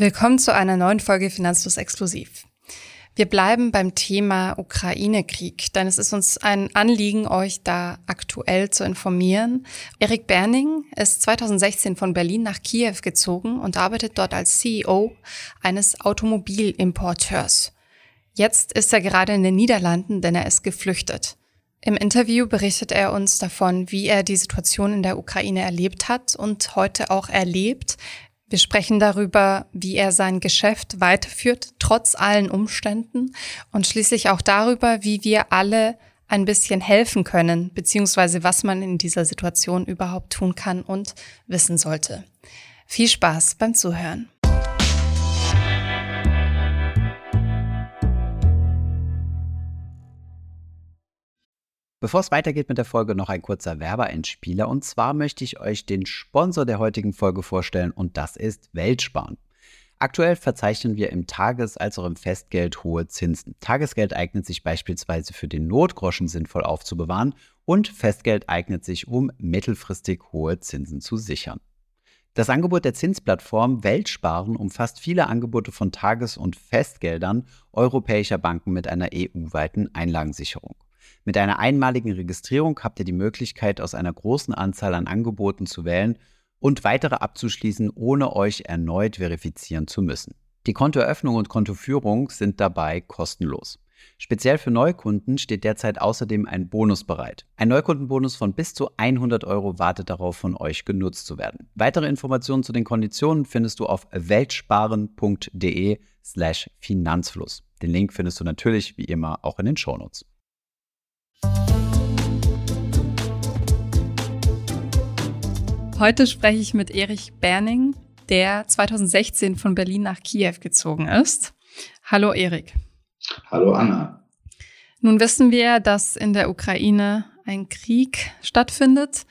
Willkommen zu einer neuen Folge Finanzlos Exklusiv. Wir bleiben beim Thema Ukraine-Krieg, denn es ist uns ein Anliegen, euch da aktuell zu informieren. Erik Berning ist 2016 von Berlin nach Kiew gezogen und arbeitet dort als CEO eines Automobilimporteurs. Jetzt ist er gerade in den Niederlanden, denn er ist geflüchtet. Im Interview berichtet er uns davon, wie er die Situation in der Ukraine erlebt hat und heute auch erlebt, wir sprechen darüber, wie er sein Geschäft weiterführt, trotz allen Umständen und schließlich auch darüber, wie wir alle ein bisschen helfen können, beziehungsweise was man in dieser Situation überhaupt tun kann und wissen sollte. Viel Spaß beim Zuhören. Bevor es weitergeht mit der Folge, noch ein kurzer Werbeeinspieler. Und zwar möchte ich euch den Sponsor der heutigen Folge vorstellen und das ist Weltsparen. Aktuell verzeichnen wir im Tages- als auch im Festgeld hohe Zinsen. Tagesgeld eignet sich beispielsweise für den Notgroschen sinnvoll aufzubewahren und Festgeld eignet sich, um mittelfristig hohe Zinsen zu sichern. Das Angebot der Zinsplattform Weltsparen umfasst viele Angebote von Tages- und Festgeldern europäischer Banken mit einer EU-weiten Einlagensicherung. Mit einer einmaligen Registrierung habt ihr die Möglichkeit, aus einer großen Anzahl an Angeboten zu wählen und weitere abzuschließen, ohne euch erneut verifizieren zu müssen. Die Kontoeröffnung und Kontoführung sind dabei kostenlos. Speziell für Neukunden steht derzeit außerdem ein Bonus bereit. Ein Neukundenbonus von bis zu 100 Euro wartet darauf, von euch genutzt zu werden. Weitere Informationen zu den Konditionen findest du auf weltsparen.de slash Finanzfluss. Den Link findest du natürlich wie immer auch in den Shownotes. Heute spreche ich mit Erich Berning, der 2016 von Berlin nach Kiew gezogen ist. Hallo Erik. Hallo Anna. Nun wissen wir, dass in der Ukraine ein Krieg stattfindet.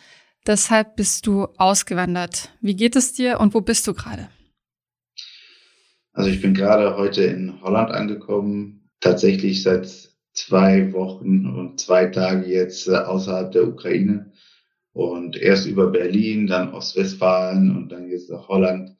Deshalb bist du ausgewandert. Wie geht es dir und wo bist du gerade? Also ich bin gerade heute in Holland angekommen, tatsächlich seit zwei Wochen und zwei Tage jetzt äh, außerhalb der Ukraine und erst über Berlin, dann Ostwestfalen und dann jetzt nach Holland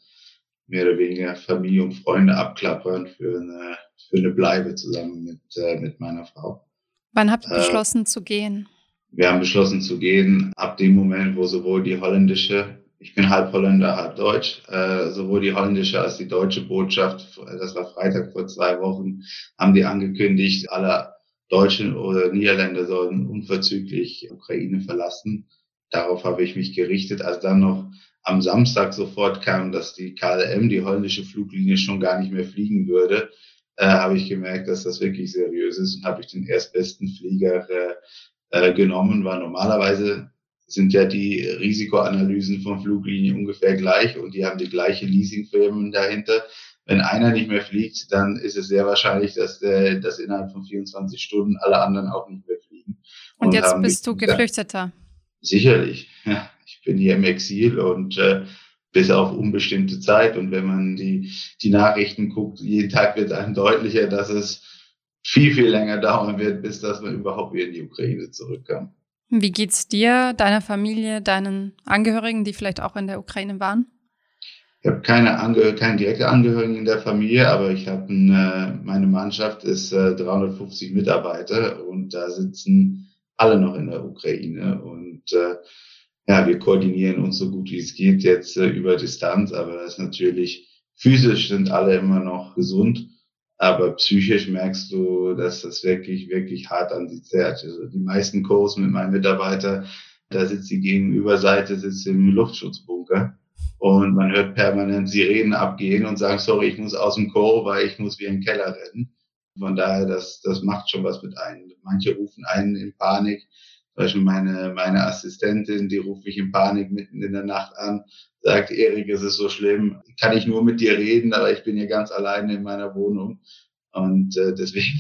mehr oder weniger Familie und Freunde abklappern für eine, für eine Bleibe zusammen mit, äh, mit meiner Frau. Wann habt ihr äh, beschlossen zu gehen? Wir haben beschlossen zu gehen ab dem Moment, wo sowohl die holländische, ich bin halb Holländer, halb Deutsch, äh, sowohl die holländische als die deutsche Botschaft, das war Freitag vor zwei Wochen, haben die angekündigt, alle Deutschen oder Niederländer sollen unverzüglich Ukraine verlassen. Darauf habe ich mich gerichtet. Als dann noch am Samstag sofort kam, dass die KLM, die holländische Fluglinie, schon gar nicht mehr fliegen würde, äh, habe ich gemerkt, dass das wirklich seriös ist und habe ich den erstbesten Flieger äh, äh, genommen, weil normalerweise sind ja die Risikoanalysen von Fluglinien ungefähr gleich und die haben die gleiche Leasingfirmen dahinter. Wenn einer nicht mehr fliegt, dann ist es sehr wahrscheinlich, dass, äh, dass innerhalb von 24 Stunden alle anderen auch nicht mehr fliegen. Und, und jetzt bist du Geflüchteter. Sicherlich. Ja, ich bin hier im Exil und äh, bis auf unbestimmte Zeit. Und wenn man die, die Nachrichten guckt, jeden Tag wird einem deutlicher, dass es viel, viel länger dauern wird, bis dass man überhaupt wieder in die Ukraine zurückkommt. Wie geht's dir, deiner Familie, deinen Angehörigen, die vielleicht auch in der Ukraine waren? Ich habe keine, Angehör keine direkte Angehörigen in der Familie, aber ich habe äh, meine Mannschaft ist äh, 350 Mitarbeiter und da sitzen alle noch in der Ukraine. Und äh, ja, wir koordinieren uns so gut wie es geht jetzt äh, über Distanz, aber das ist natürlich physisch sind alle immer noch gesund, aber psychisch merkst du, dass das wirklich, wirklich hart an sie zerrt. Also die meisten Kurs mit meinen Mitarbeitern, da sitzt die Gegenüberseite, sitzt im Luftschutzbunker und man hört permanent Sirenen abgehen und sagen, sorry, ich muss aus dem Chor, weil ich muss wie im Keller rennen. Von daher, das, das macht schon was mit einem. Manche rufen einen in Panik. Zum Beispiel meine, meine Assistentin, die ruft mich in Panik mitten in der Nacht an, sagt, Erik, es ist so schlimm, kann ich nur mit dir reden, aber ich bin hier ganz alleine in meiner Wohnung. Und äh, deswegen,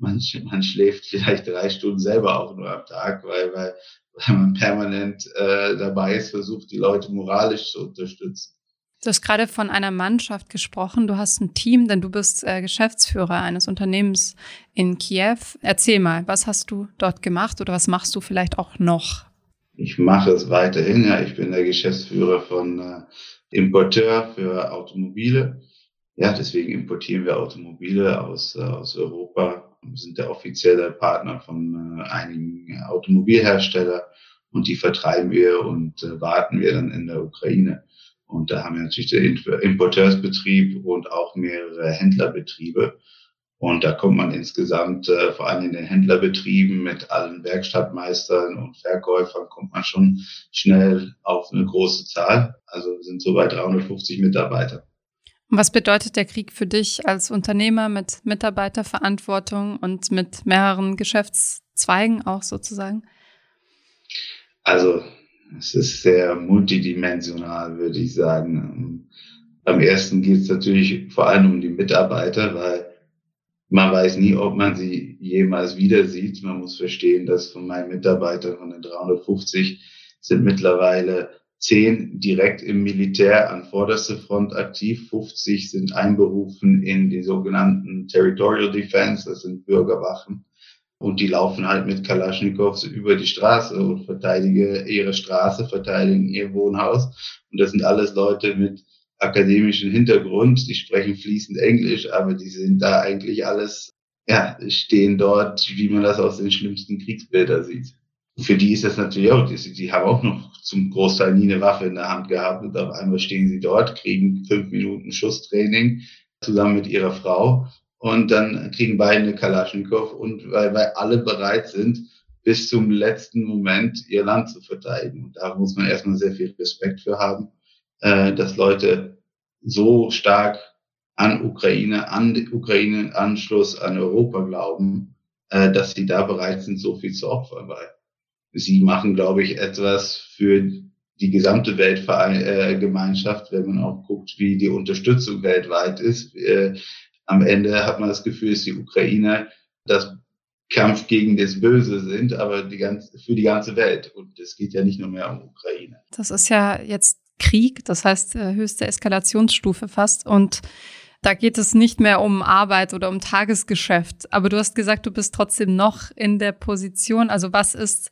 man, man schläft vielleicht drei Stunden selber auch nur am Tag, weil, weil, weil man permanent äh, dabei ist, versucht, die Leute moralisch zu unterstützen. Du hast gerade von einer Mannschaft gesprochen. Du hast ein Team, denn du bist äh, Geschäftsführer eines Unternehmens in Kiew. Erzähl mal, was hast du dort gemacht oder was machst du vielleicht auch noch? Ich mache es weiterhin. Ja, ich bin der Geschäftsführer von äh, Importeur für Automobile. ja, deswegen importieren wir Automobile aus, äh, aus Europa. Sind der offizielle Partner von äh, einigen Automobilherstellern und die vertreiben wir und äh, warten wir dann in der Ukraine. Und da haben wir natürlich den Importeursbetrieb und auch mehrere Händlerbetriebe. Und da kommt man insgesamt, äh, vor allem in den Händlerbetrieben mit allen Werkstattmeistern und Verkäufern, kommt man schon schnell auf eine große Zahl. Also sind so bei 350 Mitarbeiter. Was bedeutet der Krieg für dich als Unternehmer mit Mitarbeiterverantwortung und mit mehreren Geschäftszweigen auch sozusagen? Also es ist sehr multidimensional, würde ich sagen. Am ersten geht es natürlich vor allem um die Mitarbeiter, weil man weiß nie, ob man sie jemals wieder sieht. Man muss verstehen, dass von meinen Mitarbeitern von den 350 sind mittlerweile zehn direkt im Militär an vorderster Front aktiv, 50 sind einberufen in die sogenannten Territorial Defense, das sind Bürgerwachen. Und die laufen halt mit Kalaschnikows über die Straße und verteidigen ihre Straße, verteidigen ihr Wohnhaus. Und das sind alles Leute mit akademischen Hintergrund, die sprechen fließend Englisch, aber die sind da eigentlich alles, ja, stehen dort, wie man das aus den schlimmsten Kriegsbildern sieht. Für die ist das natürlich auch, die, die haben auch noch zum Großteil nie eine Waffe in der Hand gehabt und auf einmal stehen sie dort, kriegen fünf Minuten Schusstraining zusammen mit ihrer Frau und dann kriegen beide eine Kalaschnikow und weil, weil alle bereit sind, bis zum letzten Moment ihr Land zu verteidigen. Und da muss man erstmal sehr viel Respekt für haben, äh, dass Leute so stark an Ukraine, an Ukraine-Anschluss an Europa glauben, äh, dass sie da bereit sind, so viel zu opfern, weil sie machen, glaube ich, etwas für die gesamte Weltgemeinschaft, wenn man auch guckt, wie die Unterstützung weltweit ist. Äh, am Ende hat man das Gefühl, dass die Ukraine das Kampf gegen das Böse sind, aber die ganze, für die ganze Welt. Und es geht ja nicht nur mehr um Ukraine. Das ist ja jetzt Krieg, das heißt äh, höchste Eskalationsstufe fast. Und da geht es nicht mehr um Arbeit oder um Tagesgeschäft. Aber du hast gesagt, du bist trotzdem noch in der Position. Also was ist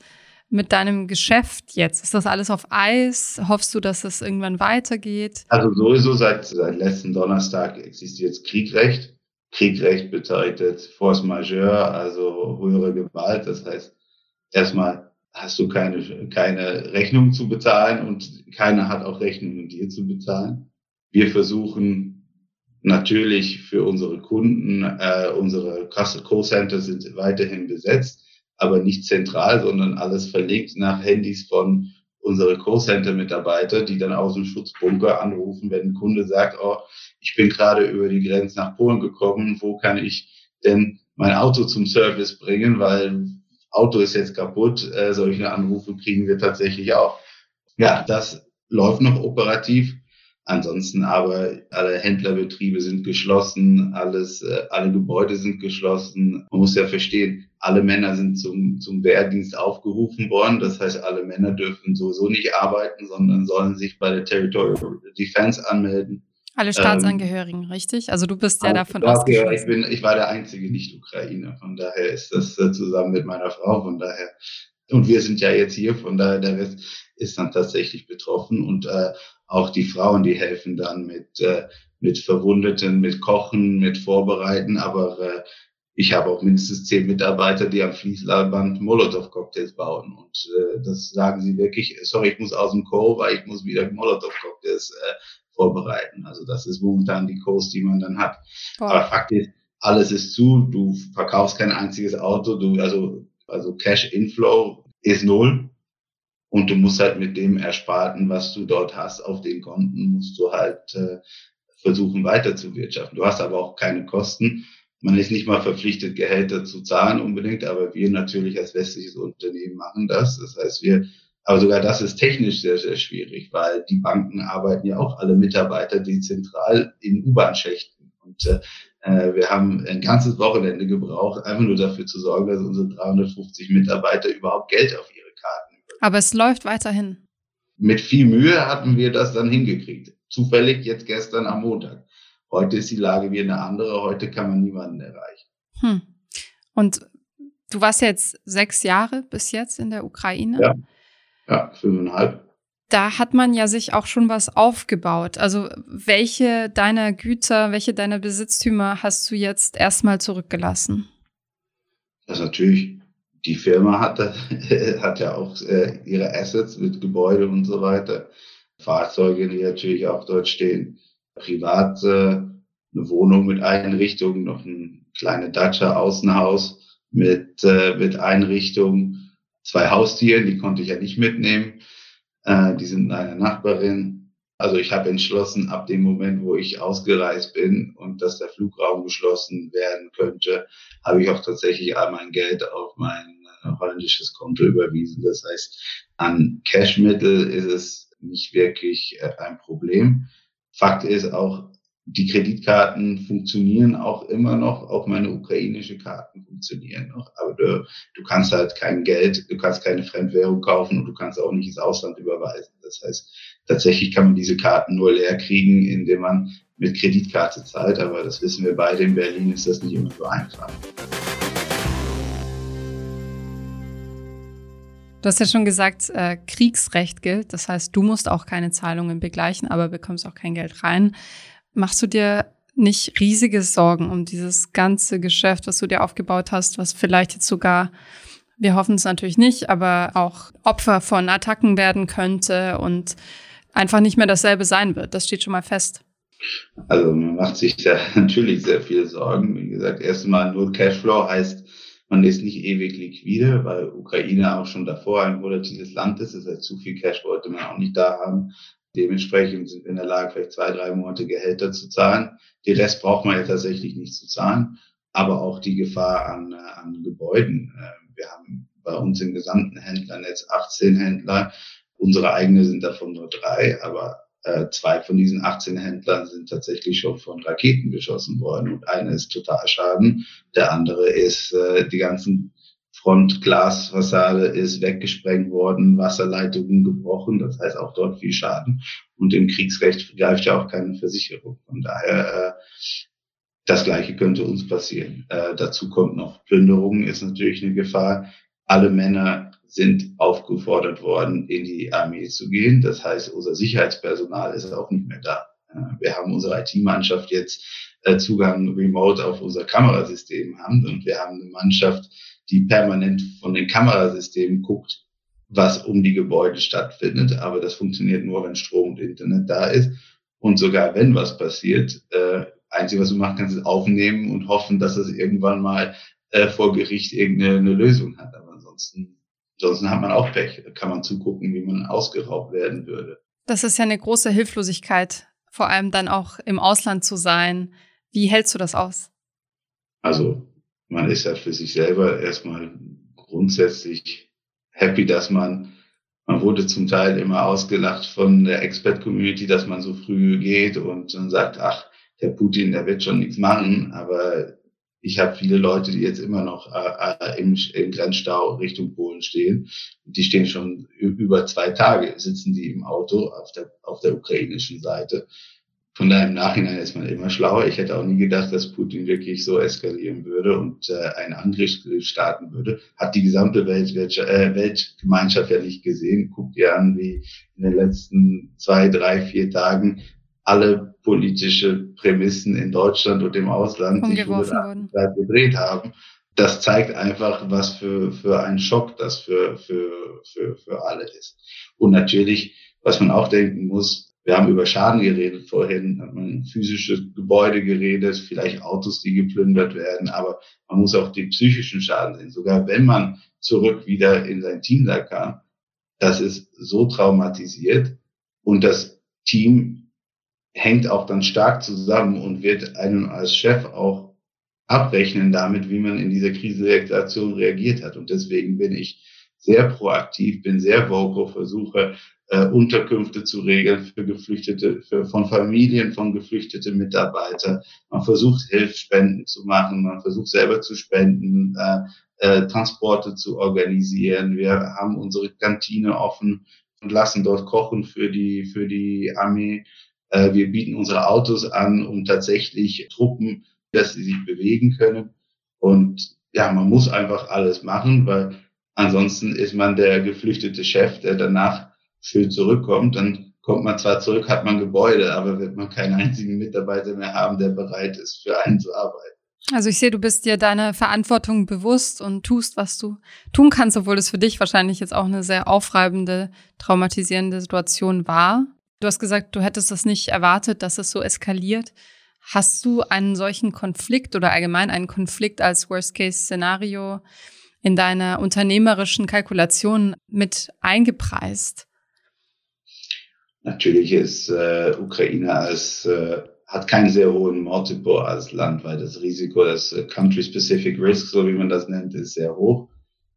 mit deinem Geschäft jetzt? Ist das alles auf Eis? Hoffst du, dass es irgendwann weitergeht? Also sowieso seit, seit letzten Donnerstag existiert Kriegrecht. Kriegrecht bedeutet Force Majeure, also höhere Gewalt. Das heißt, erstmal hast du keine, keine Rechnung zu bezahlen und keiner hat auch Rechnungen dir zu bezahlen. Wir versuchen natürlich für unsere Kunden, äh, unsere Call-Center sind weiterhin besetzt aber nicht zentral, sondern alles verlegt nach Handys von unsere Callcenter-Mitarbeiter, die dann aus dem Schutzbunker anrufen, wenn ein Kunde sagt, oh, ich bin gerade über die Grenze nach Polen gekommen, wo kann ich denn mein Auto zum Service bringen, weil Auto ist jetzt kaputt. Äh, solche Anrufe kriegen wir tatsächlich auch. Ja, das läuft noch operativ. Ansonsten aber alle Händlerbetriebe sind geschlossen, alles, äh, alle Gebäude sind geschlossen. Man muss ja verstehen, alle Männer sind zum, zum Wehrdienst aufgerufen worden. Das heißt, alle Männer dürfen sowieso nicht arbeiten, sondern sollen sich bei der Territorial Defense anmelden. Alle Staatsangehörigen, ähm, richtig? Also du bist ja davon ausgeschlossen. Ich, bin, ich war der einzige Nicht-Ukrainer. Von daher ist das äh, zusammen mit meiner Frau. Von daher und wir sind ja jetzt hier, von daher der Rest ist dann tatsächlich betroffen und äh, auch die Frauen, die helfen dann mit äh, mit Verwundeten, mit Kochen, mit Vorbereiten, aber äh, ich habe auch mindestens zehn Mitarbeiter, die am Fließband Molotow-Cocktails bauen. Und äh, das sagen sie wirklich, sorry, ich muss aus dem Co, weil ich muss wieder Molotow-Cocktails äh, vorbereiten. Also das ist momentan die Coast, die man dann hat. Boah. Aber Fakt ist, alles ist zu, du verkaufst kein einziges Auto, du, also, also Cash Inflow ist null. Und du musst halt mit dem Ersparten, was du dort hast, auf den Konten, musst du halt äh, versuchen weiter zu wirtschaften. Du hast aber auch keine Kosten man ist nicht mal verpflichtet, Gehälter zu zahlen unbedingt, aber wir natürlich als westliches Unternehmen machen das. Das heißt, wir, aber sogar das ist technisch sehr, sehr schwierig, weil die Banken arbeiten ja auch alle Mitarbeiter dezentral in U-Bahn-Schächten. Und äh, wir haben ein ganzes Wochenende gebraucht, einfach nur dafür zu sorgen, dass unsere 350 Mitarbeiter überhaupt Geld auf. Aber es läuft weiterhin. Mit viel Mühe hatten wir das dann hingekriegt. Zufällig jetzt gestern am Montag. Heute ist die Lage wie eine andere. Heute kann man niemanden erreichen. Hm. Und du warst jetzt sechs Jahre bis jetzt in der Ukraine? Ja, ja fünfeinhalb. da hat man ja sich auch schon was aufgebaut. Also welche deiner Güter, welche deiner Besitztümer hast du jetzt erstmal zurückgelassen? Das natürlich, die Firma hat, hat ja auch äh, ihre Assets mit Gebäude und so weiter. Fahrzeuge, die natürlich auch dort stehen. Privat äh, eine Wohnung mit Einrichtungen, noch ein kleine Dacia Außenhaus mit, äh, mit Einrichtung, zwei Haustiere, die konnte ich ja nicht mitnehmen. Äh, die sind eine Nachbarin. Also ich habe entschlossen, ab dem Moment, wo ich ausgereist bin und dass der Flugraum geschlossen werden könnte, habe ich auch tatsächlich all mein Geld auf mein äh, holländisches Konto überwiesen. Das heißt, an Cashmittel ist es nicht wirklich äh, ein Problem. Fakt ist auch, die Kreditkarten funktionieren auch immer noch, auch meine ukrainische Karten funktionieren noch. Aber du, du kannst halt kein Geld, du kannst keine Fremdwährung kaufen und du kannst auch nicht ins Ausland überweisen. Das heißt, tatsächlich kann man diese Karten nur leer kriegen, indem man mit Kreditkarte zahlt. Aber das wissen wir beide in Berlin, ist das nicht immer so einfach. Du hast ja schon gesagt, äh, Kriegsrecht gilt. Das heißt, du musst auch keine Zahlungen begleichen, aber bekommst auch kein Geld rein. Machst du dir nicht riesige Sorgen um dieses ganze Geschäft, was du dir aufgebaut hast, was vielleicht jetzt sogar, wir hoffen es natürlich nicht, aber auch Opfer von Attacken werden könnte und einfach nicht mehr dasselbe sein wird. Das steht schon mal fest. Also man macht sich da natürlich sehr viele Sorgen. Wie gesagt, erstmal nur Cashflow heißt, man ist nicht ewig liquide, weil Ukraine auch schon davor ein volatiles Land ist. Das heißt, zu viel Cash wollte man auch nicht da haben. Dementsprechend sind wir in der Lage, vielleicht zwei, drei Monate Gehälter zu zahlen. Den Rest braucht man ja tatsächlich nicht zu zahlen, aber auch die Gefahr an, äh, an Gebäuden. Äh, wir haben bei uns im gesamten Händlernetz 18 Händler. Unsere eigene sind davon nur drei, aber äh, zwei von diesen 18 Händlern sind tatsächlich schon von Raketen beschossen worden und eine ist total Schaden. Der andere ist äh, die ganzen Frontglasfassade ist weggesprengt worden, Wasserleitungen gebrochen, das heißt auch dort viel Schaden. Und im Kriegsrecht greift ja auch keine Versicherung. Von daher, äh, das Gleiche könnte uns passieren. Äh, dazu kommt noch Plünderung, ist natürlich eine Gefahr. Alle Männer sind aufgefordert worden, in die Armee zu gehen. Das heißt, unser Sicherheitspersonal ist auch nicht mehr da. Wir haben unsere IT-Mannschaft jetzt äh, Zugang remote auf unser Kamerasystem haben und wir haben eine Mannschaft, die permanent von den Kamerasystemen guckt, was um die Gebäude stattfindet. Aber das funktioniert nur, wenn Strom und Internet da ist. Und sogar wenn was passiert, äh, einzige, was du machen kannst, ist aufnehmen und hoffen, dass es irgendwann mal äh, vor Gericht irgendeine Lösung hat. Aber ansonsten, ansonsten hat man auch Pech. Kann man zugucken, wie man ausgeraubt werden würde. Das ist ja eine große Hilflosigkeit, vor allem dann auch im Ausland zu sein. Wie hältst du das aus? Also man ist ja für sich selber erstmal grundsätzlich happy, dass man, man wurde zum Teil immer ausgelacht von der Expert-Community, dass man so früh geht und dann sagt, ach, der Putin, der wird schon nichts machen, aber ich habe viele Leute, die jetzt immer noch äh, äh im, im Grenzstau Richtung Polen stehen. Die stehen schon über zwei Tage, sitzen die im Auto auf der, auf der ukrainischen Seite. Von daher im Nachhinein ist man immer schlauer. Ich hätte auch nie gedacht, dass Putin wirklich so eskalieren würde und äh, einen Angriff starten würde. Hat die gesamte Welt, äh, Weltgemeinschaft ja nicht gesehen. Guckt ihr an, wie in den letzten zwei, drei, vier Tagen alle politische Prämissen in Deutschland und im Ausland sich gedreht haben. Das zeigt einfach, was für, für ein Schock das für, für, für, für alle ist. Und natürlich, was man auch denken muss, wir haben über Schaden geredet vorhin, hat man physische Gebäude geredet, vielleicht Autos, die geplündert werden, aber man muss auch den psychischen Schaden sehen. Sogar wenn man zurück wieder in sein Team da kam, das ist so traumatisiert und das Team hängt auch dann stark zusammen und wird einem als Chef auch abrechnen damit, wie man in dieser Krisensituation reagiert hat. Und deswegen bin ich sehr proaktiv, bin sehr vocal, versuche äh, Unterkünfte zu regeln für Geflüchtete, für, von Familien von geflüchtete Mitarbeiter. Man versucht Hilfsspenden zu machen, man versucht selber zu spenden, äh, äh, Transporte zu organisieren. Wir haben unsere Kantine offen und lassen dort kochen für die für die Armee. Äh, wir bieten unsere Autos an, um tatsächlich Truppen, dass sie sich bewegen können. Und ja, man muss einfach alles machen, weil ansonsten ist man der geflüchtete Chef, der danach für zurückkommt, dann kommt man zwar zurück, hat man Gebäude, aber wird man keinen einzigen Mitarbeiter mehr haben, der bereit ist, für einen zu arbeiten. Also ich sehe, du bist dir deiner Verantwortung bewusst und tust, was du tun kannst, obwohl es für dich wahrscheinlich jetzt auch eine sehr aufreibende, traumatisierende Situation war. Du hast gesagt, du hättest das nicht erwartet, dass es so eskaliert. Hast du einen solchen Konflikt oder allgemein einen Konflikt als Worst-Case-Szenario in deiner unternehmerischen Kalkulation mit eingepreist? Natürlich ist äh, Ukraine als äh, hat keinen sehr hohen Multiple als Land, weil das Risiko, das äh, Country-Specific Risk, so wie man das nennt, ist sehr hoch.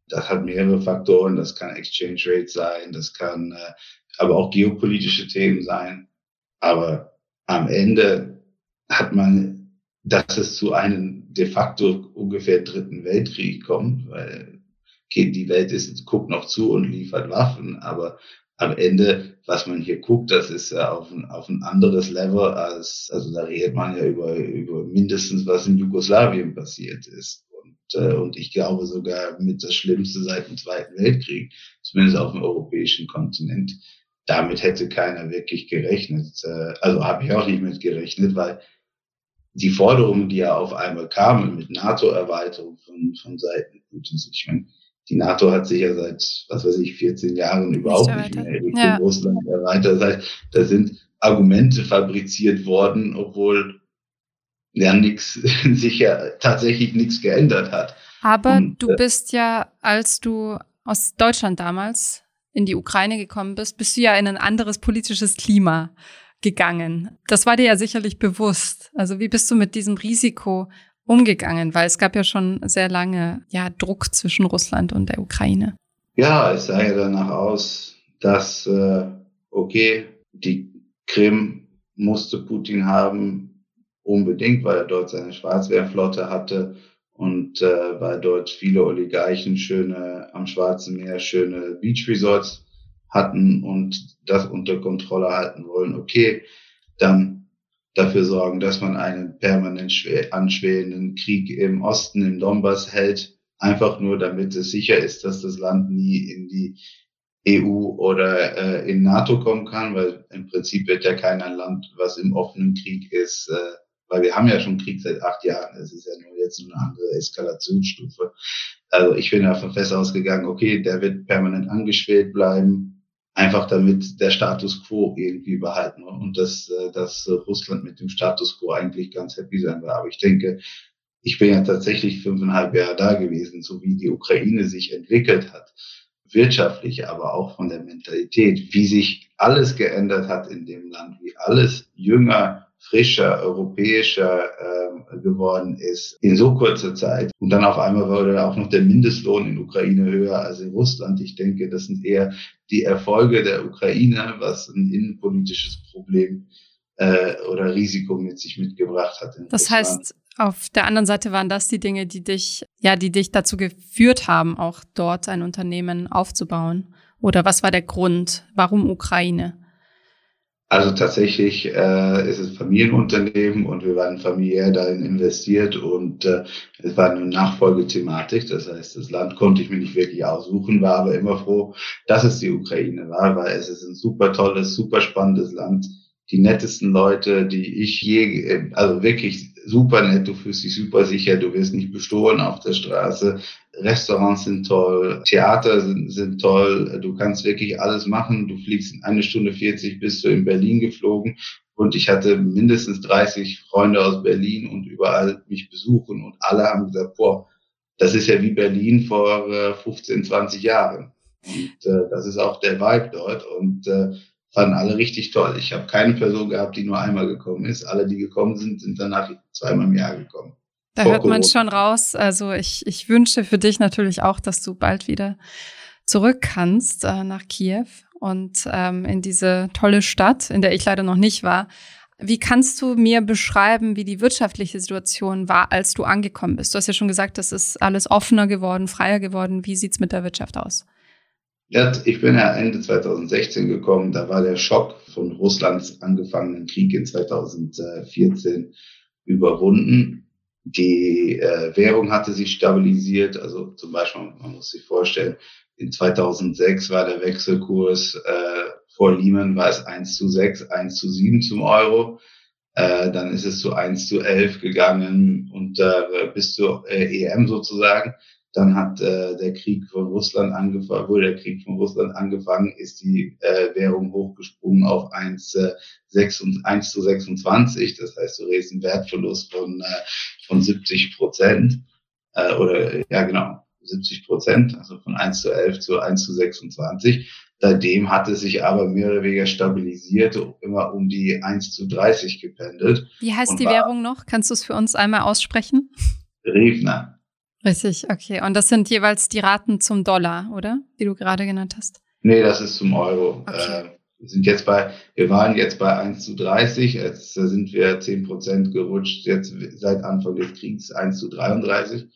Das hat mehrere Faktoren. Das kann Exchange Rate sein, das kann äh, aber auch geopolitische Themen sein. Aber am Ende hat man, dass es zu einem de facto ungefähr dritten Weltkrieg kommt, weil die Welt ist, guckt noch zu und liefert Waffen, aber am Ende, was man hier guckt, das ist ja auf ein, auf ein anderes Level als, also da redet man ja über, über mindestens, was in Jugoslawien passiert ist. Und, äh, und ich glaube sogar mit das Schlimmste seit dem Zweiten Weltkrieg, zumindest auf dem europäischen Kontinent. Damit hätte keiner wirklich gerechnet. Äh, also habe ich auch nicht mit gerechnet, weil die Forderungen, die ja auf einmal kamen mit NATO-Erweiterung von, von Seiten Putins, ich meine, die NATO hat sich ja seit, was weiß ich, 14 Jahren überhaupt nicht, mehr Richtung ja. Russland erweitert. Da sind Argumente fabriziert worden, obwohl ja nichts, sich ja tatsächlich nichts geändert hat. Aber Und, du äh, bist ja, als du aus Deutschland damals in die Ukraine gekommen bist, bist du ja in ein anderes politisches Klima gegangen. Das war dir ja sicherlich bewusst. Also wie bist du mit diesem Risiko umgegangen? Weil es gab ja schon sehr lange ja, Druck zwischen Russland und der Ukraine. Ja, es sah ja danach aus, dass, äh, okay, die Krim musste Putin haben, unbedingt, weil er dort seine Schwarzwehrflotte hatte und äh, weil dort viele Oligarchen schöne am Schwarzen Meer schöne Beach Resorts hatten und das unter Kontrolle halten wollen. Okay, dann dafür sorgen, dass man einen permanent anschwellenden Krieg im Osten, im Donbass hält, einfach nur damit es sicher ist, dass das Land nie in die EU oder äh, in NATO kommen kann, weil im Prinzip wird ja kein Land, was im offenen Krieg ist, äh, weil wir haben ja schon Krieg seit acht Jahren. Es ist ja nur jetzt eine andere Eskalationsstufe. Also ich bin davon fest ausgegangen, okay, der wird permanent angeschwelt bleiben einfach damit der Status quo irgendwie behalten und dass, äh, dass Russland mit dem Status quo eigentlich ganz happy sein wird. Aber ich denke, ich bin ja tatsächlich fünfeinhalb Jahre da gewesen, so wie die Ukraine sich entwickelt hat, wirtschaftlich, aber auch von der Mentalität, wie sich alles geändert hat in dem Land, wie alles jünger, frischer, europäischer äh, geworden ist in so kurzer Zeit. Und dann auf einmal wurde auch noch der Mindestlohn in Ukraine höher als in Russland. Ich denke, das sind eher die Erfolge der Ukraine, was ein innenpolitisches Problem äh, oder Risiko mit sich mitgebracht hat. das Russland. heißt, auf der anderen Seite waren das die Dinge, die dich, ja, die dich dazu geführt haben, auch dort ein Unternehmen aufzubauen. Oder was war der Grund? Warum Ukraine? Also tatsächlich äh, ist es Familienunternehmen und wir waren familiär darin investiert und äh, es war eine Nachfolgethematik. Das heißt, das Land konnte ich mir nicht wirklich aussuchen, war aber immer froh, dass es die Ukraine war, weil es ist ein super tolles, super spannendes Land. Die nettesten Leute, die ich je, also wirklich super nett, du fühlst dich super sicher, du wirst nicht bestohlen auf der Straße. Restaurants sind toll, Theater sind, sind toll, du kannst wirklich alles machen. Du fliegst in eine Stunde 40 bist du in Berlin geflogen und ich hatte mindestens 30 Freunde aus Berlin und überall mich besuchen und alle haben gesagt, boah, das ist ja wie Berlin vor äh, 15, 20 Jahren. Und äh, das ist auch der Vibe dort und äh, fanden alle richtig toll. Ich habe keine Person gehabt, die nur einmal gekommen ist. Alle, die gekommen sind, sind danach zweimal im Jahr gekommen. Da hört man schon raus. Also ich, ich wünsche für dich natürlich auch, dass du bald wieder zurück kannst äh, nach Kiew und ähm, in diese tolle Stadt, in der ich leider noch nicht war. Wie kannst du mir beschreiben, wie die wirtschaftliche Situation war, als du angekommen bist? Du hast ja schon gesagt, das ist alles offener geworden, freier geworden. Wie sieht's mit der Wirtschaft aus? Ich bin ja Ende 2016 gekommen. Da war der Schock von Russlands angefangenen Krieg in 2014 überwunden. Die äh, Währung hatte sich stabilisiert. Also zum Beispiel, man muss sich vorstellen, in 2006 war der Wechselkurs äh, vor Lehman war es 1 zu 6, 1 zu 7 zum Euro. Äh, dann ist es zu 1 zu 11 gegangen und äh, bis zur äh, EM sozusagen. Dann hat äh, der Krieg von Russland angefangen, wurde der Krieg von Russland angefangen, ist die äh, Währung hochgesprungen auf 1, äh, 6 und 1 zu 26. Das heißt, du redest einen Wertverlust von, äh, von 70 Prozent. Äh, oder ja genau, 70 Prozent, also von 1 zu 11 zu 1 zu 26. Seitdem hat es sich aber mehr oder weniger stabilisiert, immer um die 1 zu 30 gependelt. Wie heißt die Währung noch? Kannst du es für uns einmal aussprechen? Revner. Richtig, okay. Und das sind jeweils die Raten zum Dollar, oder? Die du gerade genannt hast. Nee, das ist zum Euro. Okay. Äh, wir sind jetzt bei, wir waren jetzt bei 1 zu 30, jetzt sind wir 10 Prozent gerutscht, jetzt seit Anfang des Kriegs 1 zu 33,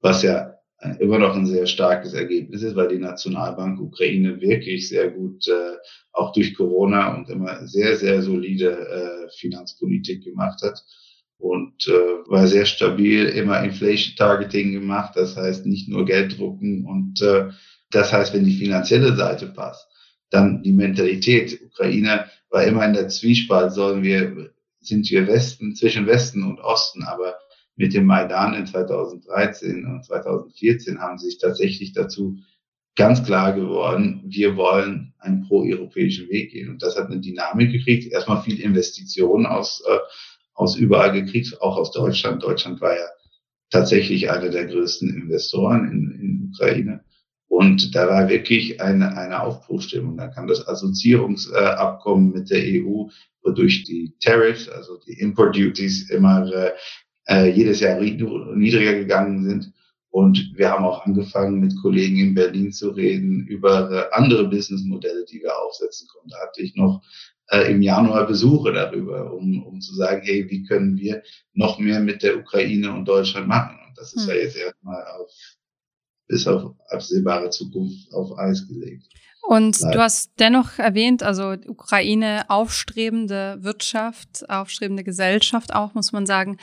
was ja immer noch ein sehr starkes Ergebnis ist, weil die Nationalbank Ukraine wirklich sehr gut, äh, auch durch Corona und immer sehr, sehr solide äh, Finanzpolitik gemacht hat und äh, war sehr stabil, immer Inflation Targeting gemacht, das heißt nicht nur Geld drucken und äh, das heißt, wenn die finanzielle Seite passt, dann die Mentalität. Ukraine war immer in der Zwiespalt, sollen wir, sind wir Westen, zwischen Westen und Osten, aber mit dem Maidan in 2013 und 2014 haben sich tatsächlich dazu ganz klar geworden, wir wollen einen pro-europäischen Weg gehen. Und das hat eine Dynamik gekriegt. Erstmal viel Investitionen aus, äh, aus überall gekriegt, auch aus Deutschland. Deutschland war ja tatsächlich einer der größten Investoren in, in Ukraine. Und da war wirklich eine, eine Aufbruchstimmung. Da kam das Assoziierungsabkommen mit der EU, wodurch die Tariffs, also die Import Duties immer äh, äh, jedes Jahr niedriger gegangen sind. Und wir haben auch angefangen, mit Kollegen in Berlin zu reden über äh, andere Businessmodelle, die wir aufsetzen konnten. Da hatte ich noch äh, im Januar Besuche darüber, um, um zu sagen, hey, wie können wir noch mehr mit der Ukraine und Deutschland machen? Und das ist hm. ja jetzt erstmal auf, bis auf absehbare Zukunft auf Eis gelegt. Und Nein. du hast dennoch erwähnt, also Ukraine aufstrebende Wirtschaft, aufstrebende Gesellschaft auch, muss man sagen.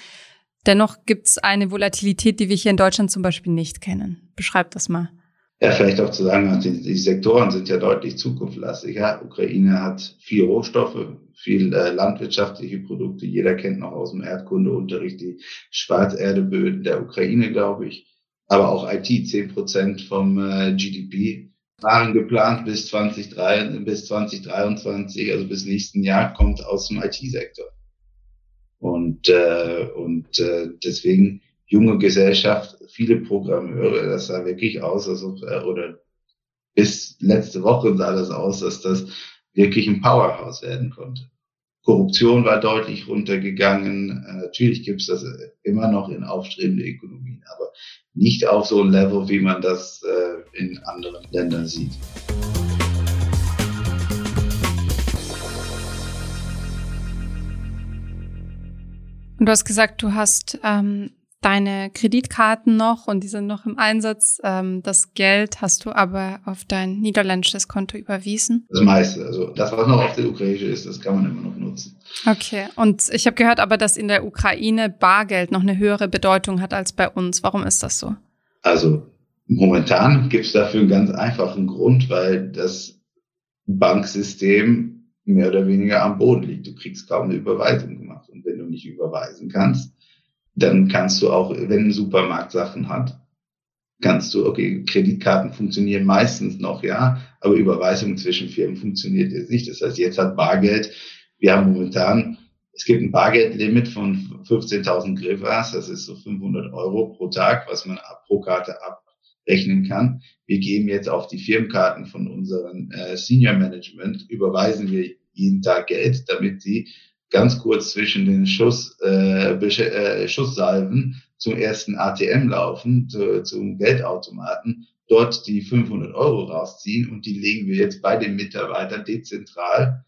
Dennoch gibt es eine Volatilität, die wir hier in Deutschland zum Beispiel nicht kennen. Beschreib das mal. Ja, vielleicht auch zu sagen, die, die Sektoren sind ja deutlich zukunftslastig. Ja, Ukraine hat viel Rohstoffe, viel äh, landwirtschaftliche Produkte. Jeder kennt noch aus dem Erdkundeunterricht die Schwarzerdeböden der Ukraine, glaube ich. Aber auch IT, 10 Prozent vom äh, GDP waren geplant bis 2023, bis 2023, also bis nächsten Jahr, kommt aus dem IT-Sektor. Und, äh, und äh, deswegen junge Gesellschaft, viele Programmeure, das sah wirklich aus, als ob, äh, oder bis letzte Woche sah das aus, dass das wirklich ein Powerhouse werden konnte. Korruption war deutlich runtergegangen. Äh, natürlich gibt es das immer noch in aufstrebende Ökonomien, aber nicht auf so ein Level, wie man das äh, in anderen Ländern sieht. Du hast gesagt, du hast ähm, deine Kreditkarten noch und die sind noch im Einsatz. Ähm, das Geld hast du aber auf dein niederländisches Konto überwiesen. Das meiste, also das, was noch auf der Ukraine ist, das kann man immer noch nutzen. Okay, und ich habe gehört aber, dass in der Ukraine Bargeld noch eine höhere Bedeutung hat als bei uns. Warum ist das so? Also momentan gibt es dafür einen ganz einfachen Grund, weil das Banksystem mehr oder weniger am Boden liegt. Du kriegst kaum eine Überweisung gemacht. Und wenn du nicht überweisen kannst, dann kannst du auch, wenn ein Supermarkt Sachen hat, kannst du, okay, Kreditkarten funktionieren meistens noch, ja, aber Überweisung zwischen Firmen funktioniert jetzt nicht. Das heißt, jetzt hat Bargeld, wir haben momentan, es gibt ein Bargeldlimit von 15.000 Grivas, das ist so 500 Euro pro Tag, was man pro Karte ab rechnen kann. Wir geben jetzt auf die Firmenkarten von unseren äh, Senior Management, überweisen wir jeden Tag Geld, damit sie ganz kurz zwischen den Schuss, äh, äh, Schusssalven zum ersten ATM laufen, zu, zum Geldautomaten, dort die 500 Euro rausziehen und die legen wir jetzt bei den Mitarbeitern dezentral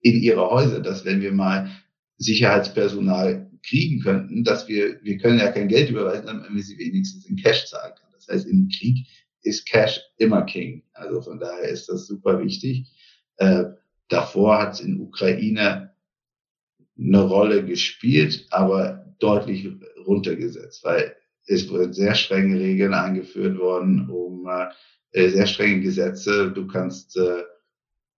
in ihre Häuser, dass wenn wir mal Sicherheitspersonal kriegen könnten, dass wir, wir können ja kein Geld überweisen, damit wir sie wenigstens in Cash zahlen können. Das heißt, im Krieg ist Cash immer King. Also von daher ist das super wichtig. Äh, davor hat es in Ukraine eine Rolle gespielt, aber deutlich runtergesetzt, weil es wurden sehr strenge Regeln eingeführt worden, um äh, sehr strenge Gesetze. Du kannst äh,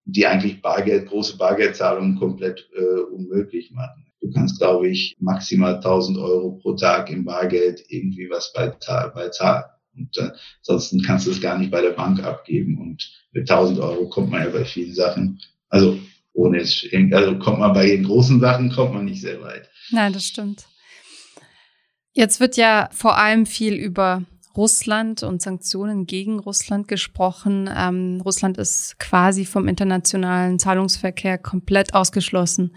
die eigentlich Bargeld, große Bargeldzahlungen komplett äh, unmöglich machen. Du kannst, glaube ich, maximal 1000 Euro pro Tag im Bargeld irgendwie was bei, bei zahlen. Und äh, ansonsten kannst du es gar nicht bei der Bank abgeben. Und mit 1000 Euro kommt man ja bei vielen Sachen, also ohne es, also kommt man bei den großen Sachen, kommt man nicht sehr weit. Nein, das stimmt. Jetzt wird ja vor allem viel über Russland und Sanktionen gegen Russland gesprochen. Ähm, Russland ist quasi vom internationalen Zahlungsverkehr komplett ausgeschlossen.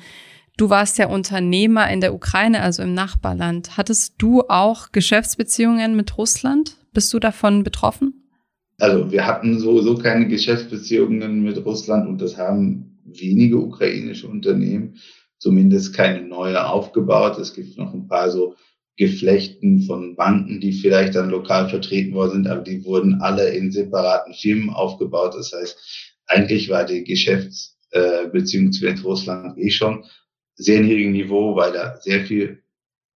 Du warst ja Unternehmer in der Ukraine, also im Nachbarland. Hattest du auch Geschäftsbeziehungen mit Russland? Bist du davon betroffen? Also wir hatten sowieso keine Geschäftsbeziehungen mit Russland und das haben wenige ukrainische Unternehmen, zumindest keine neue aufgebaut. Es gibt noch ein paar so Geflechten von Banken, die vielleicht dann lokal vertreten worden sind, aber die wurden alle in separaten Firmen aufgebaut. Das heißt, eigentlich war die Geschäftsbeziehung äh, zu Russland eh schon sehr niedrigen Niveau, weil da sehr viel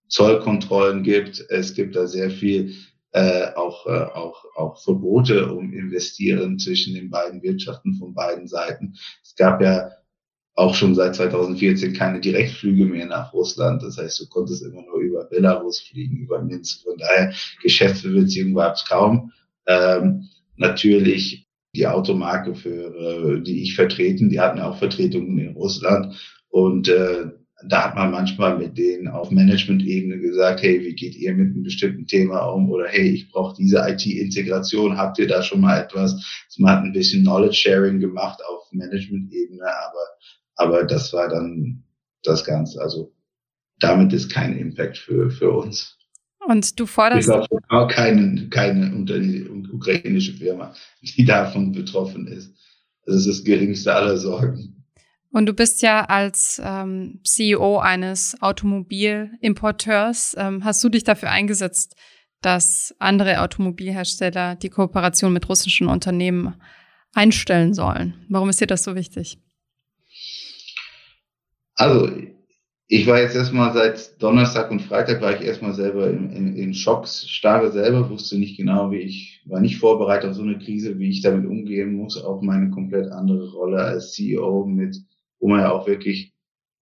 Zollkontrollen gibt. Es gibt da sehr viel äh, auch, äh, auch, auch Verbote um Investieren zwischen den beiden Wirtschaften von beiden Seiten. Es gab ja auch schon seit 2014 keine Direktflüge mehr nach Russland. Das heißt, du konntest immer nur über Belarus fliegen, über Minsk. Von daher Geschäftsbeziehungen gab es kaum. Ähm, natürlich die Automarke, für äh, die ich vertreten, die hatten auch Vertretungen in Russland. Und äh, da hat man manchmal mit denen auf Management-Ebene gesagt, hey, wie geht ihr mit einem bestimmten Thema um? Oder hey, ich brauche diese IT-Integration, habt ihr da schon mal etwas? Also man hat ein bisschen Knowledge-Sharing gemacht auf Management-Ebene, aber aber das war dann das Ganze. Also damit ist kein Impact für, für uns. Und du forderst. Ich glaube, auch keine, keine ukrainische Firma, die davon betroffen ist. Das ist das geringste aller Sorgen. Und du bist ja als ähm, CEO eines Automobilimporteurs, ähm, hast du dich dafür eingesetzt, dass andere Automobilhersteller die Kooperation mit russischen Unternehmen einstellen sollen. Warum ist dir das so wichtig? Also, ich war jetzt erstmal seit Donnerstag und Freitag war ich erstmal selber in, in, in Schocks, starre selber, wusste nicht genau, wie ich, war nicht vorbereitet auf so eine Krise, wie ich damit umgehen muss, auch meine komplett andere Rolle als CEO mit, wo man ja auch wirklich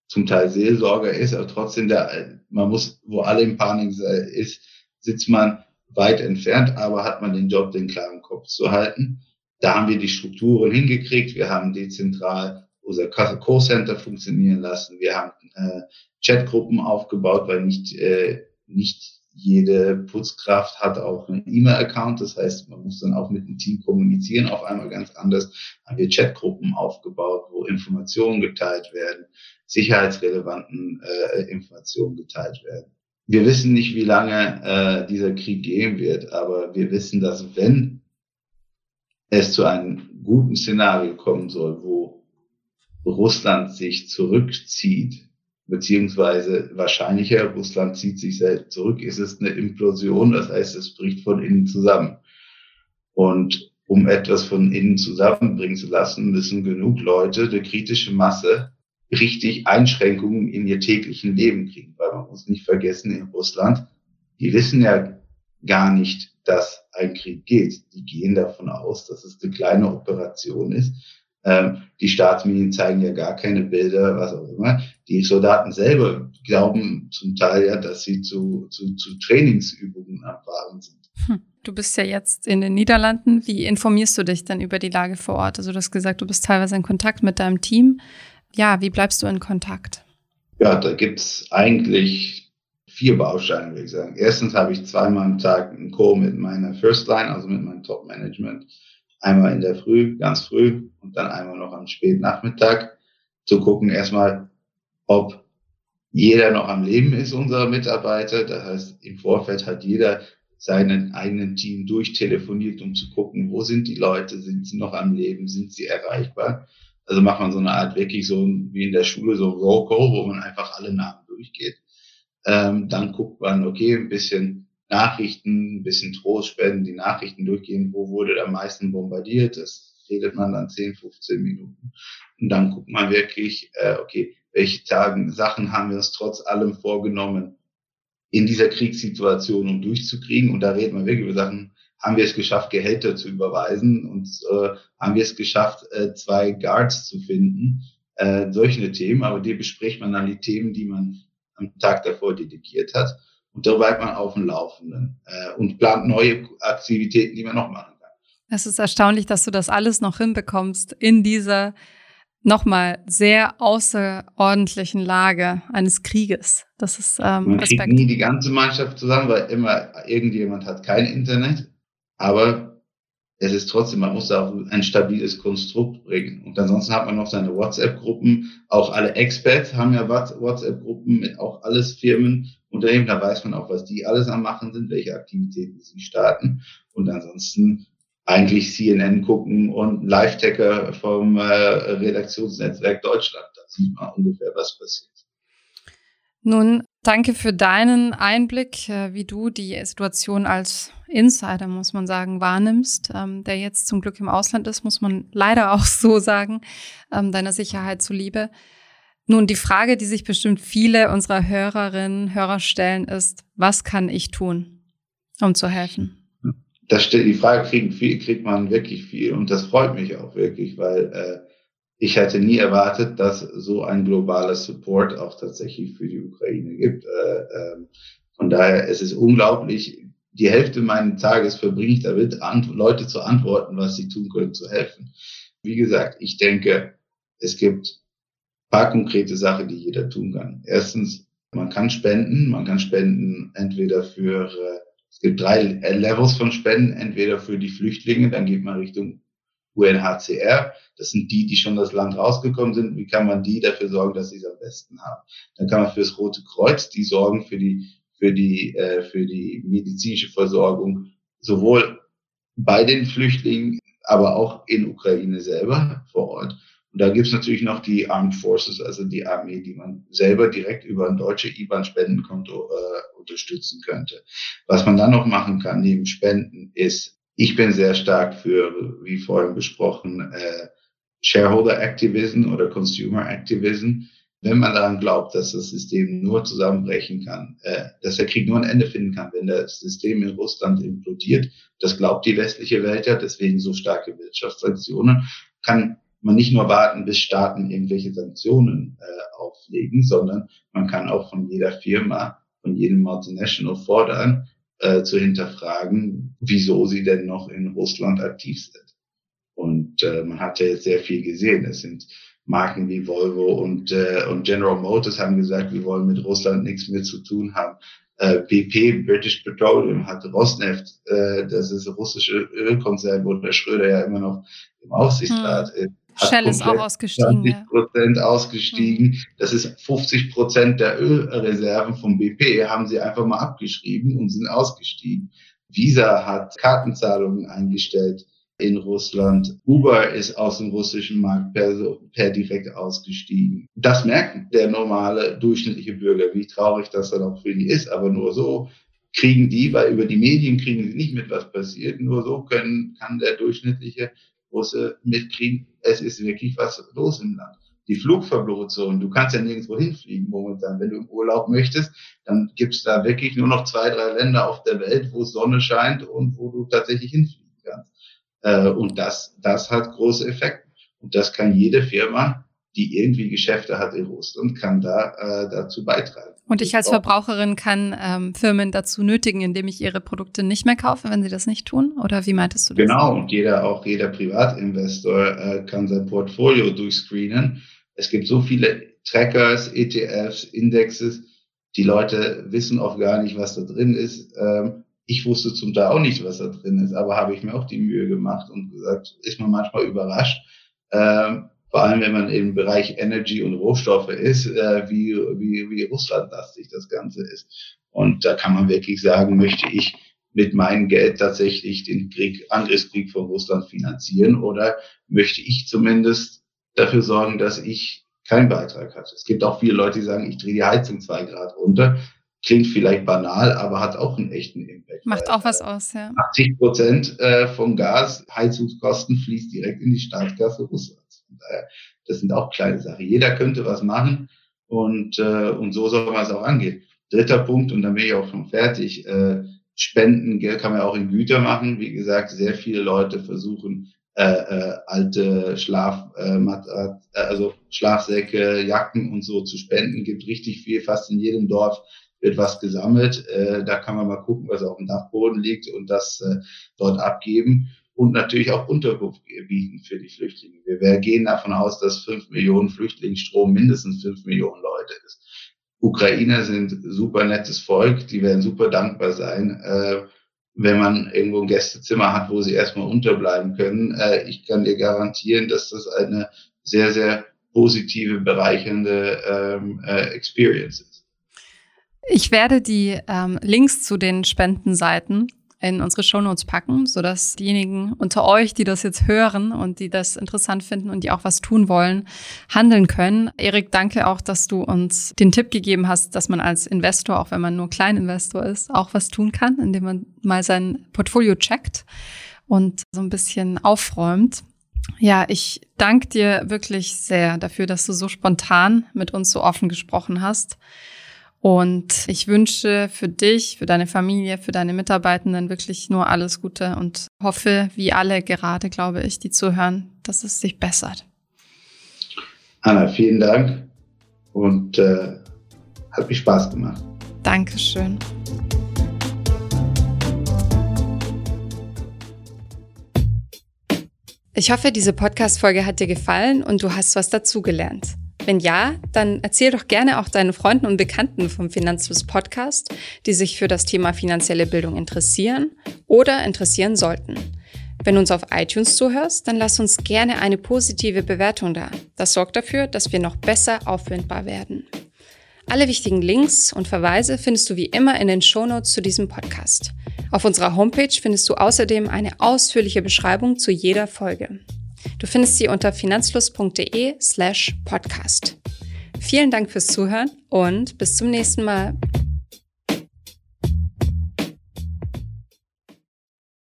zum Teil Seelsorger ist, aber trotzdem der, man muss, wo alle in Panik ist, sitzt man weit entfernt, aber hat man den Job, den klaren Kopf zu halten. Da haben wir die Strukturen hingekriegt. Wir haben dezentral unser Call-Center funktionieren lassen. Wir haben äh, Chatgruppen aufgebaut, weil nicht, äh, nicht jede Putzkraft hat auch einen E-Mail-Account. Das heißt, man muss dann auch mit dem Team kommunizieren, auf einmal ganz anders. Haben wir Chatgruppen aufgebaut, wo Informationen geteilt werden, sicherheitsrelevanten äh, Informationen geteilt werden. Wir wissen nicht, wie lange äh, dieser Krieg gehen wird, aber wir wissen, dass wenn es zu einem guten Szenario kommen soll, wo Russland sich zurückzieht, beziehungsweise wahrscheinlicher, Russland zieht sich selbst zurück, ist es eine Implosion, das heißt, es bricht von innen zusammen. Und um etwas von innen zusammenbringen zu lassen, müssen genug Leute, die kritische Masse, richtig Einschränkungen in ihr täglichen Leben kriegen. Weil man muss nicht vergessen, in Russland, die wissen ja gar nicht, dass ein Krieg geht. Die gehen davon aus, dass es eine kleine Operation ist ähm, die Staatsmedien zeigen ja gar keine Bilder, was auch immer. Die Soldaten selber glauben zum Teil ja, dass sie zu, zu, zu Trainingsübungen am Fahren sind. Hm. Du bist ja jetzt in den Niederlanden. Wie informierst du dich dann über die Lage vor Ort? Also du hast gesagt, du bist teilweise in Kontakt mit deinem Team. Ja, wie bleibst du in Kontakt? Ja, da gibt's eigentlich vier Bausteine, würde ich sagen. Erstens habe ich zweimal am Tag einen Call mit meiner First Line, also mit meinem Top-Management einmal in der Früh, ganz früh und dann einmal noch am späten Nachmittag zu gucken erstmal, ob jeder noch am Leben ist, unserer Mitarbeiter. Das heißt, im Vorfeld hat jeder seinen eigenen Team durchtelefoniert, um zu gucken, wo sind die Leute, sind sie noch am Leben, sind sie erreichbar. Also macht man so eine Art wirklich so wie in der Schule so Call, wo man einfach alle Namen durchgeht. Ähm, dann guckt man, okay, ein bisschen Nachrichten, ein bisschen Trost spenden, die Nachrichten durchgehen, wo wurde am meisten bombardiert. Das redet man dann 10, 15 Minuten. Und dann guckt man wirklich, äh, okay, welche Tagen, Sachen haben wir uns trotz allem vorgenommen, in dieser Kriegssituation, um durchzukriegen. Und da reden wir wirklich über Sachen, haben wir es geschafft, Gehälter zu überweisen und äh, haben wir es geschafft, äh, zwei Guards zu finden. Äh, solche Themen, aber die bespricht man dann die Themen, die man am Tag davor dedikiert hat. Und da bleibt man auf dem Laufenden äh, und plant neue Aktivitäten, die man noch machen kann. Es ist erstaunlich, dass du das alles noch hinbekommst in dieser nochmal sehr außerordentlichen Lage eines Krieges. Das ist ähm, Man Respekt. kriegt nie die ganze Mannschaft zusammen, weil immer irgendjemand hat kein Internet. Aber es ist trotzdem, man muss da auch ein stabiles Konstrukt bringen. Und ansonsten hat man noch seine WhatsApp-Gruppen. Auch alle Experts haben ja WhatsApp-Gruppen mit auch alles Firmen, Unternehmen. Da weiß man auch, was die alles am machen sind, welche Aktivitäten sie starten. Und ansonsten eigentlich CNN gucken und Live-Tacker vom äh, Redaktionsnetzwerk Deutschland. Da sieht man ungefähr, was passiert. Nun, danke für deinen Einblick, äh, wie du die Situation als Insider, muss man sagen, wahrnimmst, ähm, der jetzt zum Glück im Ausland ist, muss man leider auch so sagen, ähm, deiner Sicherheit zuliebe. Nun, die Frage, die sich bestimmt viele unserer Hörerinnen, Hörer stellen, ist, was kann ich tun, um zu helfen? das die Frage kriegt, kriegt man wirklich viel und das freut mich auch wirklich, weil äh, ich hätte nie erwartet, dass so ein globaler Support auch tatsächlich für die Ukraine gibt. Äh, äh, von daher es ist es unglaublich. Die Hälfte meines Tages verbringe ich damit, Leute zu antworten, was sie tun können, zu helfen. Wie gesagt, ich denke, es gibt paar konkrete Sachen, die jeder tun kann. Erstens, man kann spenden. Man kann spenden entweder für äh, es gibt drei Levels von Spenden, entweder für die Flüchtlinge, dann geht man Richtung UNHCR. Das sind die, die schon das Land rausgekommen sind. Wie kann man die dafür sorgen, dass sie es am besten haben? Dann kann man fürs Rote Kreuz, die sorgen für die, für die, äh, für die medizinische Versorgung, sowohl bei den Flüchtlingen, aber auch in Ukraine selber vor Ort. Und da gibt's natürlich noch die Armed Forces, also die Armee, die man selber direkt über ein deutsche IBAN-Spendenkonto äh, unterstützen könnte. Was man dann noch machen kann neben Spenden ist, ich bin sehr stark für, wie vorhin besprochen, äh, Shareholder Activism oder Consumer Activism. Wenn man daran glaubt, dass das System nur zusammenbrechen kann, äh, dass der Krieg nur ein Ende finden kann, wenn das System in Russland implodiert, das glaubt die westliche Welt ja, deswegen so starke Wirtschaftssanktionen, kann man nicht nur warten, bis Staaten irgendwelche Sanktionen äh, auflegen, sondern man kann auch von jeder Firma, von jedem Multinational fordern, äh, zu hinterfragen, wieso sie denn noch in Russland aktiv sind. Und äh, man hat ja jetzt sehr viel gesehen. Es sind Marken wie Volvo und, äh, und General Motors haben gesagt, wir wollen mit Russland nichts mehr zu tun haben. Äh, BP, British Petroleum, hat Rosneft, äh, das ist russische Ölkonzern, wo der Schröder ja immer noch im Aufsichtsrat hm. ist Shell ist auch ausgestiegen. 20 Prozent ja. ausgestiegen. Mhm. Das ist 50 Prozent der Ölreserven vom BP, haben sie einfach mal abgeschrieben und sind ausgestiegen. Visa hat Kartenzahlungen eingestellt in Russland. Uber ist aus dem russischen Markt per, per direkt ausgestiegen. Das merkt der normale, durchschnittliche Bürger, wie traurig das dann auch für die ist. Aber nur so kriegen die, weil über die Medien kriegen sie nicht mit, was passiert. Nur so können, kann der durchschnittliche Russe mitkriegen, es ist wirklich was los im Land. Die Flugverbotszone, du kannst ja nirgendwo hinfliegen momentan. Wenn du im Urlaub möchtest, dann gibt es da wirklich nur noch zwei, drei Länder auf der Welt, wo Sonne scheint und wo du tatsächlich hinfliegen kannst. Äh, und das, das hat große Effekte. Und das kann jede Firma, die irgendwie Geschäfte hat in Russland, kann da äh, dazu beitragen. Und ich als Verbraucherin kann ähm, Firmen dazu nötigen, indem ich ihre Produkte nicht mehr kaufe, wenn sie das nicht tun? Oder wie meintest du das? Genau, und jeder, auch jeder Privatinvestor äh, kann sein Portfolio durchscreenen. Es gibt so viele Trackers, ETFs, Indexes. Die Leute wissen auch gar nicht, was da drin ist. Ähm, ich wusste zum Teil auch nicht, was da drin ist, aber habe ich mir auch die Mühe gemacht und gesagt, ist man manchmal überrascht. Ähm, vor allem wenn man im Bereich Energy und Rohstoffe ist, äh, wie, wie, wie russlandlastig das Ganze ist. Und da kann man wirklich sagen, möchte ich mit meinem Geld tatsächlich den Krieg, Angriffskrieg von Russland finanzieren oder möchte ich zumindest dafür sorgen, dass ich keinen Beitrag hatte. Es gibt auch viele Leute, die sagen, ich drehe die Heizung zwei Grad runter. Klingt vielleicht banal, aber hat auch einen echten Impact. Macht auch was aus, ja. 80 Prozent äh, vom Gas, Heizungskosten fließt direkt in die Staatskasse Russland. Daher, das sind auch kleine Sachen. Jeder könnte was machen und, äh, und so soll man es auch angehen. dritter Punkt, und dann bin ich auch schon fertig, äh, Spenden kann man auch in Güter machen. Wie gesagt, sehr viele Leute versuchen, äh, äh, alte Schlaf, äh, äh, also Schlafsäcke, Jacken und so zu spenden. Gibt richtig viel, fast in jedem Dorf wird was gesammelt. Äh, da kann man mal gucken, was auf dem Dachboden liegt und das äh, dort abgeben und natürlich auch Unterkunft bieten für die Flüchtlinge. Wir gehen davon aus, dass fünf Millionen Flüchtlingsstrom mindestens fünf Millionen Leute ist. Ukrainer sind super nettes Volk, die werden super dankbar sein, äh, wenn man irgendwo ein Gästezimmer hat, wo sie erstmal unterbleiben können. Äh, ich kann dir garantieren, dass das eine sehr, sehr positive, bereichernde ähm, äh, Experience ist. Ich werde die ähm, Links zu den Spendenseiten in unsere Shownotes packen, sodass diejenigen unter euch, die das jetzt hören und die das interessant finden und die auch was tun wollen, handeln können. Erik, danke auch, dass du uns den Tipp gegeben hast, dass man als Investor, auch wenn man nur Kleininvestor ist, auch was tun kann, indem man mal sein Portfolio checkt und so ein bisschen aufräumt. Ja, ich danke dir wirklich sehr dafür, dass du so spontan mit uns so offen gesprochen hast. Und ich wünsche für dich, für deine Familie, für deine Mitarbeitenden wirklich nur alles Gute und hoffe, wie alle gerade, glaube ich, die zuhören, dass es sich bessert. Anna, vielen Dank und äh, hat mich Spaß gemacht. Dankeschön. Ich hoffe, diese Podcast-Folge hat dir gefallen und du hast was dazugelernt. Wenn ja, dann erzähl doch gerne auch deinen Freunden und Bekannten vom Finanzfluss Podcast, die sich für das Thema finanzielle Bildung interessieren oder interessieren sollten. Wenn du uns auf iTunes zuhörst, dann lass uns gerne eine positive Bewertung da. Das sorgt dafür, dass wir noch besser auffindbar werden. Alle wichtigen Links und Verweise findest du wie immer in den Shownotes zu diesem Podcast. Auf unserer Homepage findest du außerdem eine ausführliche Beschreibung zu jeder Folge. Du findest sie unter finanzfluss.de slash podcast. Vielen Dank fürs Zuhören und bis zum nächsten Mal.